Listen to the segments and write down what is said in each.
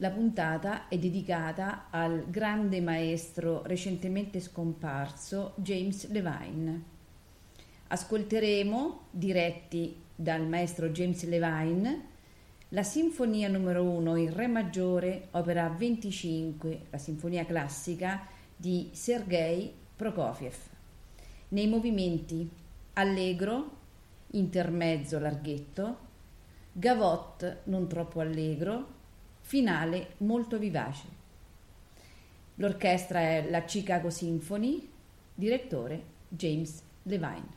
la puntata è dedicata al grande maestro recentemente scomparso James Levine. Ascolteremo, diretti dal maestro James Levine, la Sinfonia numero 1 in Re maggiore, opera 25, la Sinfonia classica di Sergei Prokofiev. Nei movimenti allegro, intermezzo larghetto, gavotte non troppo allegro, finale molto vivace. L'orchestra è la Chicago Symphony, direttore James Levine.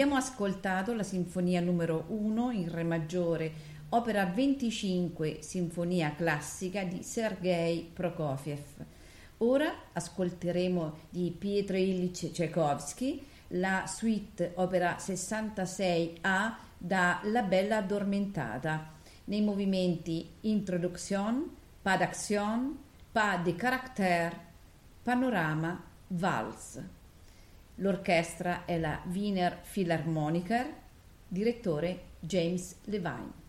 Abbiamo ascoltato la sinfonia numero 1 in Re maggiore, opera 25, sinfonia classica di Sergei Prokofiev. Ora ascolteremo di Pietro Ilyich Tchaikovsky la suite opera 66A da La Bella Addormentata nei movimenti Introduction, Pas d'action, Pas de caractère, Panorama, Vals. L'orchestra è la Wiener Philharmoniker, direttore James Levine.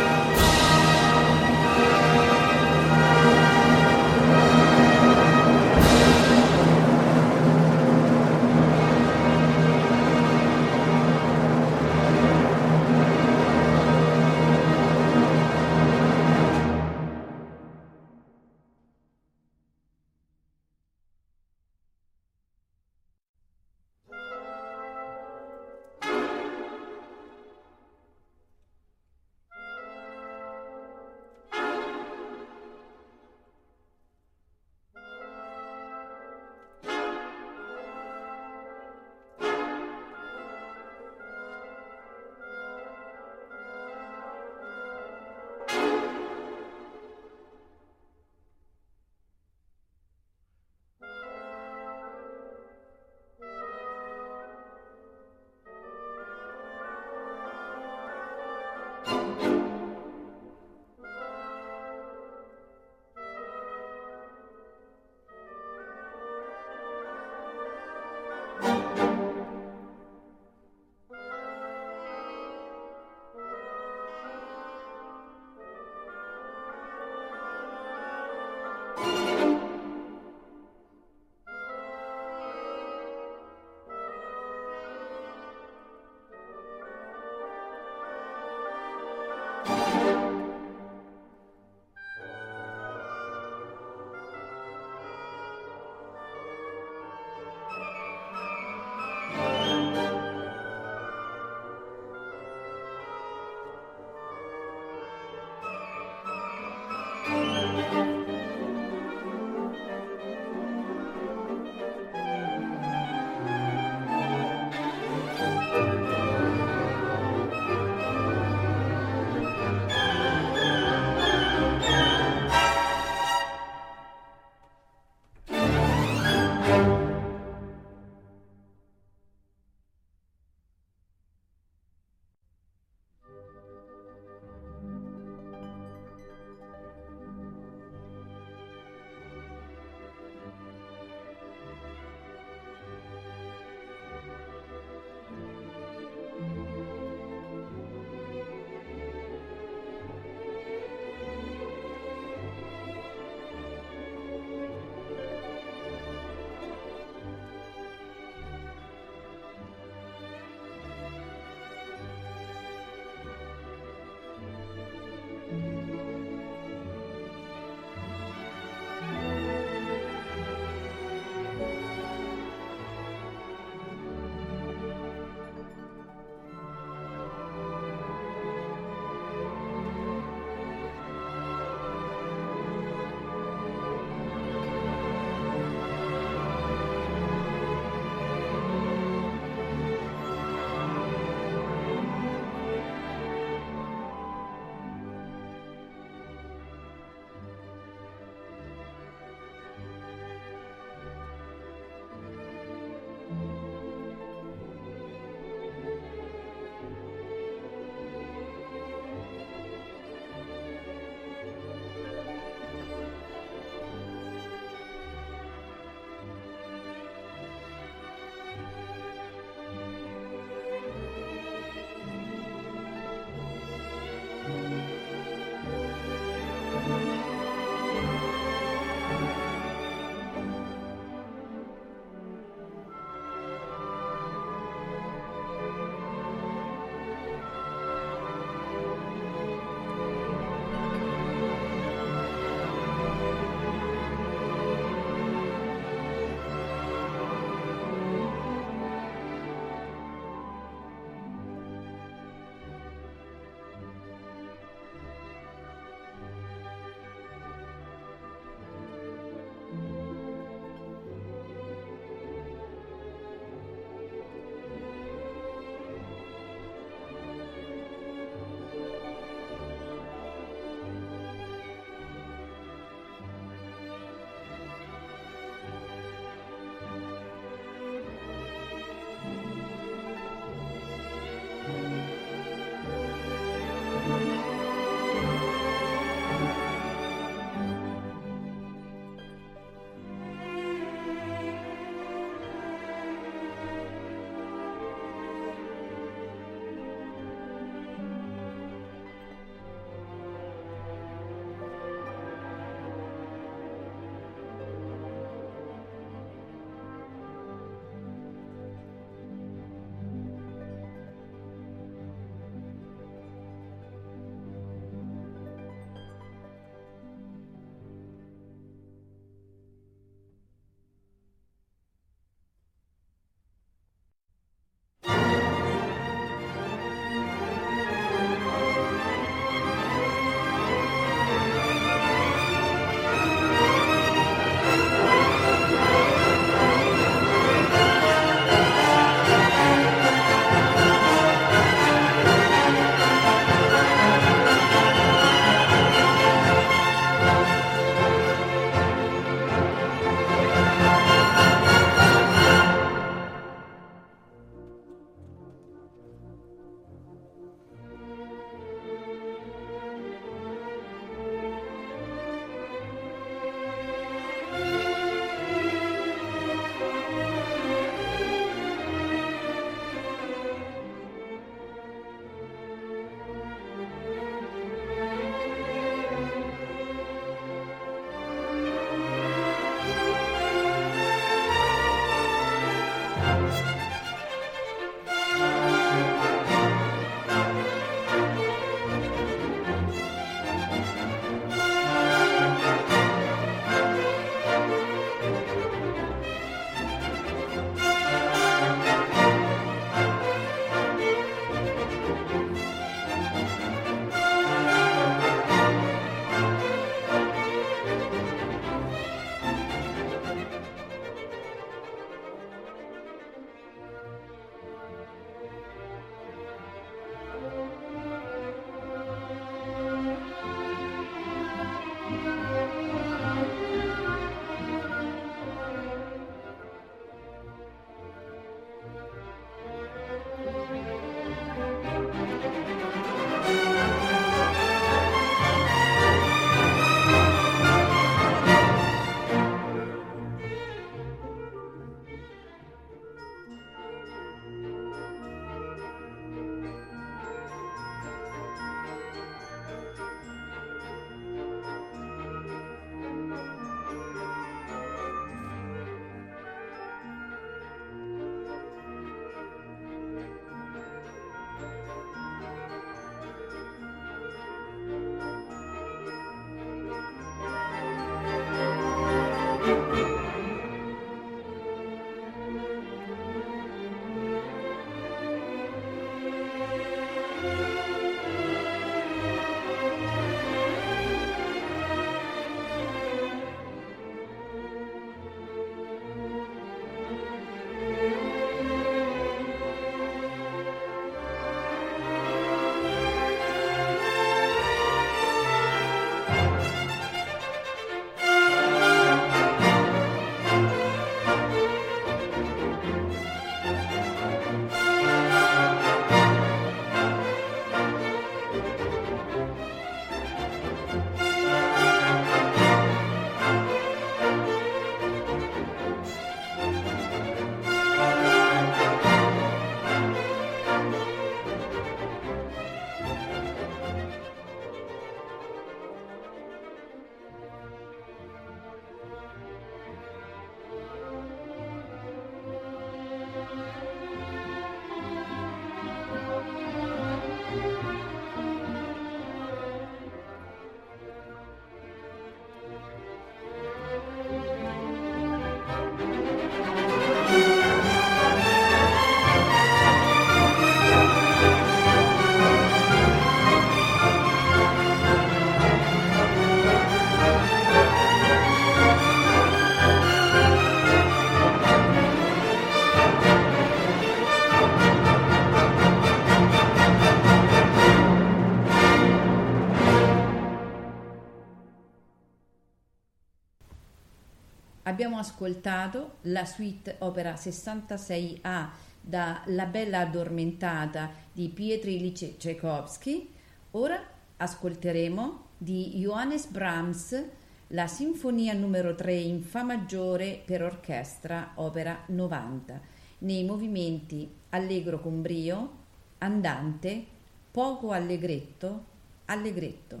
Abbiamo ascoltato la suite opera 66A da La bella addormentata di Pietro Ilyich Tchaikovsky. Ora ascolteremo di Johannes Brahms la Sinfonia numero 3 in Fa maggiore per orchestra, opera 90, nei movimenti allegro con brio, andante, poco allegretto, allegretto.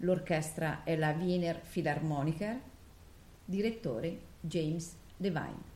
L'orchestra è la Wiener Philharmoniker, direttore James Levine.